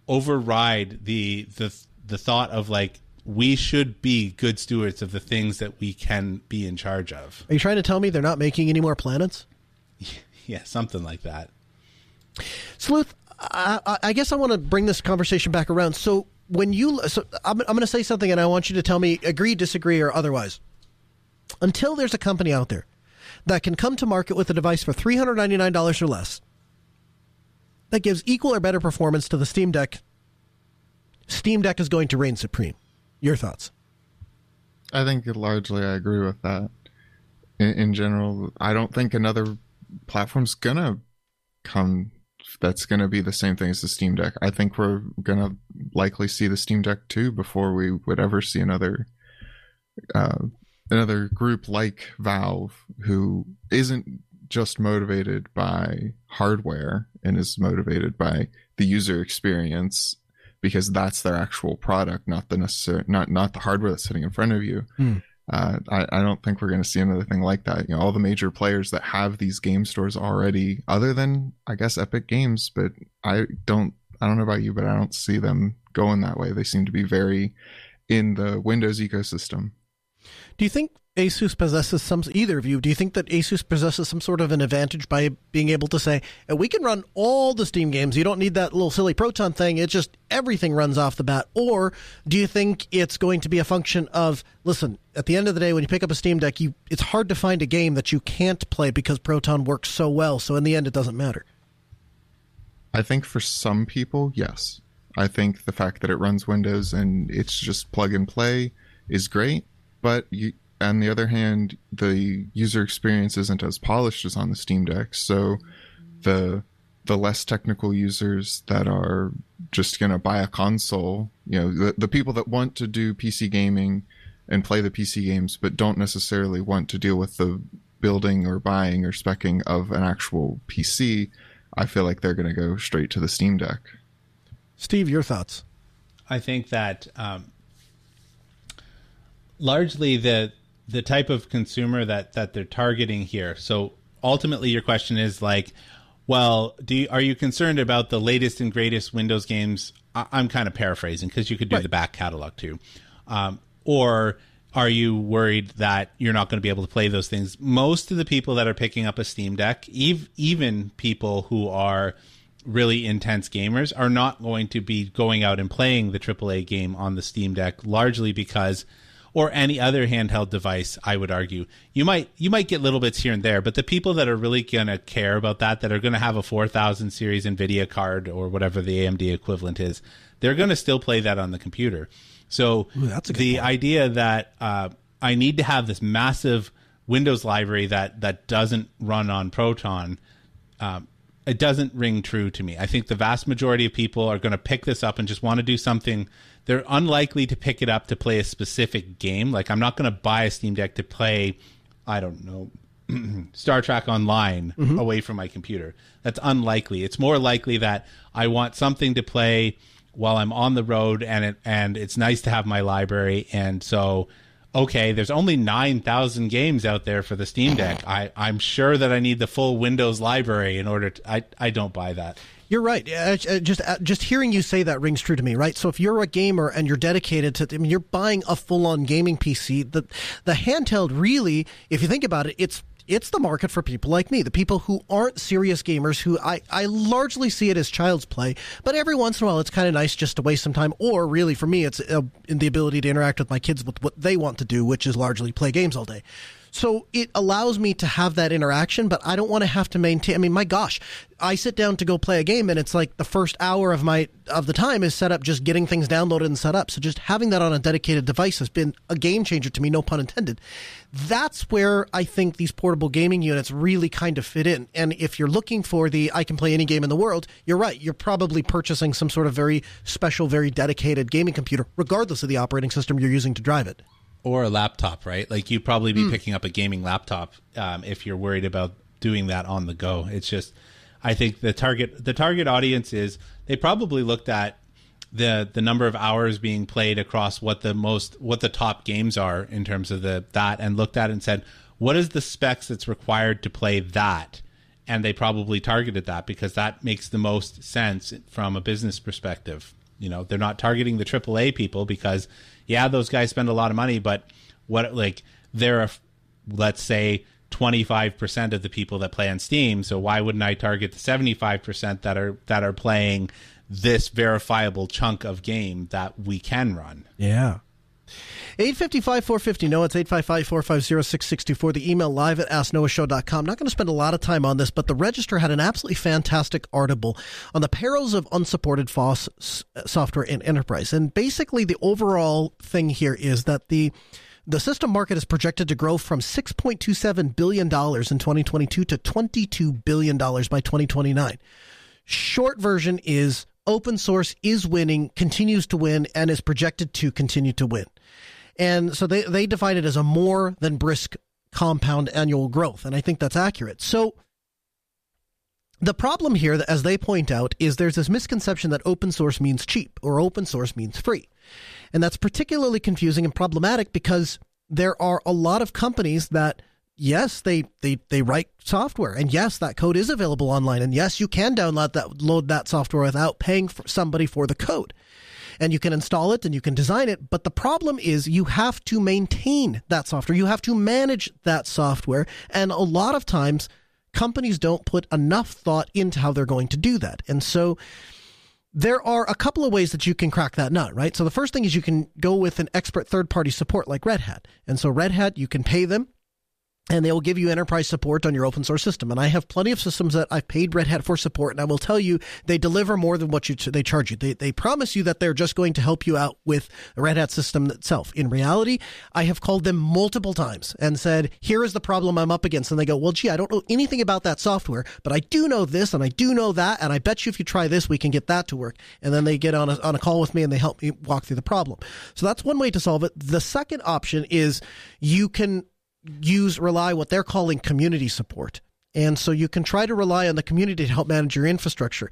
override the the the thought of like we should be good stewards of the things that we can be in charge of. Are you trying to tell me they're not making any more planets? Yeah, something like that. Sleuth, I, I guess I want to bring this conversation back around. So when you, so I'm, I'm going to say something, and I want you to tell me agree, disagree, or otherwise. Until there's a company out there that can come to market with a device for $399 or less that gives equal or better performance to the Steam Deck, Steam Deck is going to reign supreme. Your thoughts? I think largely I agree with that. In, in general, I don't think another platform's gonna come that's going to be the same thing as the Steam Deck. I think we're going to likely see the Steam Deck 2 before we would ever see another uh, another group like Valve who isn't just motivated by hardware and is motivated by the user experience because that's their actual product, not the necessary not not the hardware that's sitting in front of you. Mm. Uh, I, I, don't think we're going to see another thing like that. You know, all the major players that have these game stores already, other than I guess Epic Games, but I don't, I don't know about you, but I don't see them going that way. They seem to be very in the Windows ecosystem. Do you think Asus possesses some either of you? Do you think that Asus possesses some sort of an advantage by being able to say we can run all the Steam games? You don't need that little silly Proton thing. It just everything runs off the bat. Or do you think it's going to be a function of listen? At the end of the day, when you pick up a Steam Deck, you it's hard to find a game that you can't play because Proton works so well. So in the end, it doesn't matter. I think for some people, yes. I think the fact that it runs Windows and it's just plug and play is great but you, on the other hand, the user experience isn't as polished as on the Steam Deck. So the the less technical users that are just going to buy a console, you know, the, the people that want to do PC gaming and play the PC games, but don't necessarily want to deal with the building or buying or specking of an actual PC, I feel like they're going to go straight to the Steam Deck. Steve, your thoughts? I think that um, largely the the type of consumer that that they're targeting here. So ultimately, your question is like, well, do you, are you concerned about the latest and greatest Windows games? I, am kind of paraphrasing because you could do right. the back catalog too, um, or are you worried that you're not going to be able to play those things? Most of the people that are picking up a Steam Deck, ev- even people who are really intense gamers, are not going to be going out and playing the AAA game on the Steam Deck, largely because or any other handheld device, I would argue. You might you might get little bits here and there, but the people that are really going to care about that that are going to have a 4000 series Nvidia card or whatever the AMD equivalent is, they're going to still play that on the computer. So Ooh, the point. idea that uh, I need to have this massive Windows library that that doesn't run on Proton um, it doesn't ring true to me. I think the vast majority of people are going to pick this up and just want to do something they're unlikely to pick it up to play a specific game. Like I'm not going to buy a Steam Deck to play, I don't know, Star Trek Online mm-hmm. away from my computer. That's unlikely. It's more likely that I want something to play while I'm on the road, and it and it's nice to have my library. And so, okay, there's only nine thousand games out there for the Steam Deck. I I'm sure that I need the full Windows library in order. to... I I don't buy that. You're right. Just uh, just hearing you say that rings true to me, right? So if you're a gamer and you're dedicated to, I mean, you're buying a full-on gaming PC. The the handheld really, if you think about it, it's it's the market for people like me, the people who aren't serious gamers, who I, I largely see it as child's play, but every once in a while it's kind of nice just to waste some time. Or really, for me, it's uh, in the ability to interact with my kids with what they want to do, which is largely play games all day. So it allows me to have that interaction, but I don't want to have to maintain. I mean, my gosh, I sit down to go play a game, and it's like the first hour of my of the time is set up just getting things downloaded and set up. So just having that on a dedicated device has been a game changer to me, no pun intended. That's where I think these portable gaming units really kind of fit in. And if you're looking for the I can play any game in the world, you're right. You're probably purchasing some sort of very special, very dedicated gaming computer, regardless of the operating system you're using to drive it or a laptop, right? Like you'd probably be mm. picking up a gaming laptop um, if you're worried about doing that on the go. It's just, I think the target the target audience is they probably looked at the the number of hours being played across what the most what the top games are in terms of the that and looked at it and said what is the specs that's required to play that and they probably targeted that because that makes the most sense from a business perspective you know they're not targeting the AAA people because yeah, those guys spend a lot of money, but what like they're a, let's say 25% of the people that play on Steam, so why wouldn't I target the 75% that are that are playing this verifiable chunk of game that we can run? Yeah. 855 450 no it's 855 450 6624 the email live at asknoahshow.com not going to spend a lot of time on this but the register had an absolutely fantastic article on the perils of unsupported FOSS uh, software in enterprise and basically the overall thing here is that the the system market is projected to grow from $6.27 billion in 2022 to $22 billion by 2029. Short version is open source is winning, continues to win, and is projected to continue to win. And so they, they define it as a more than brisk compound annual growth. And I think that's accurate. So the problem here, as they point out, is there's this misconception that open source means cheap or open source means free. And that's particularly confusing and problematic because there are a lot of companies that yes, they, they, they write software, and yes, that code is available online, and yes, you can download that load that software without paying for somebody for the code and you can install it and you can design it. But the problem is you have to maintain that software. You have to manage that software. And a lot of times companies don't put enough thought into how they're going to do that. And so there are a couple of ways that you can crack that nut, right? So the first thing is you can go with an expert third party support like Red Hat. And so Red Hat, you can pay them and they will give you enterprise support on your open source system. And I have plenty of systems that I've paid Red Hat for support, and I will tell you they deliver more than what you they charge you. They they promise you that they're just going to help you out with the Red Hat system itself. In reality, I have called them multiple times and said, "Here is the problem I'm up against," and they go, "Well, gee, I don't know anything about that software, but I do know this and I do know that, and I bet you if you try this, we can get that to work." And then they get on a on a call with me and they help me walk through the problem. So that's one way to solve it. The second option is you can use rely what they're calling community support. And so you can try to rely on the community to help manage your infrastructure.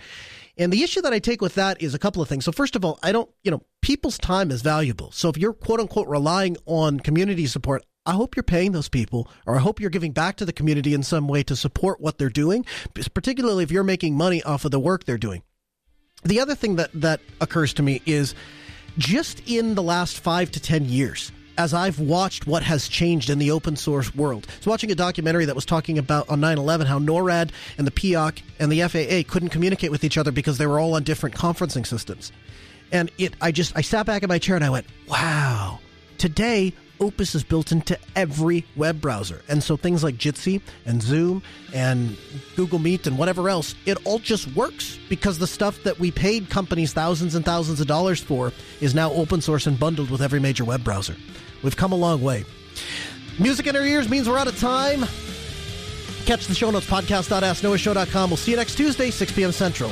And the issue that I take with that is a couple of things. So first of all, I don't, you know, people's time is valuable. So if you're quote unquote relying on community support, I hope you're paying those people or I hope you're giving back to the community in some way to support what they're doing, particularly if you're making money off of the work they're doing. The other thing that, that occurs to me is just in the last five to 10 years, as I've watched what has changed in the open source world. I was watching a documentary that was talking about on 9 11 how NORAD and the PIOC and the FAA couldn't communicate with each other because they were all on different conferencing systems. And it, I just, I sat back in my chair and I went, wow, today Opus is built into every web browser. And so things like Jitsi and Zoom and Google Meet and whatever else, it all just works because the stuff that we paid companies thousands and thousands of dollars for is now open source and bundled with every major web browser. We've come a long way. Music in our ears means we're out of time. Catch the show notes podcast.asknoahshow.com. We'll see you next Tuesday, 6 p.m. Central.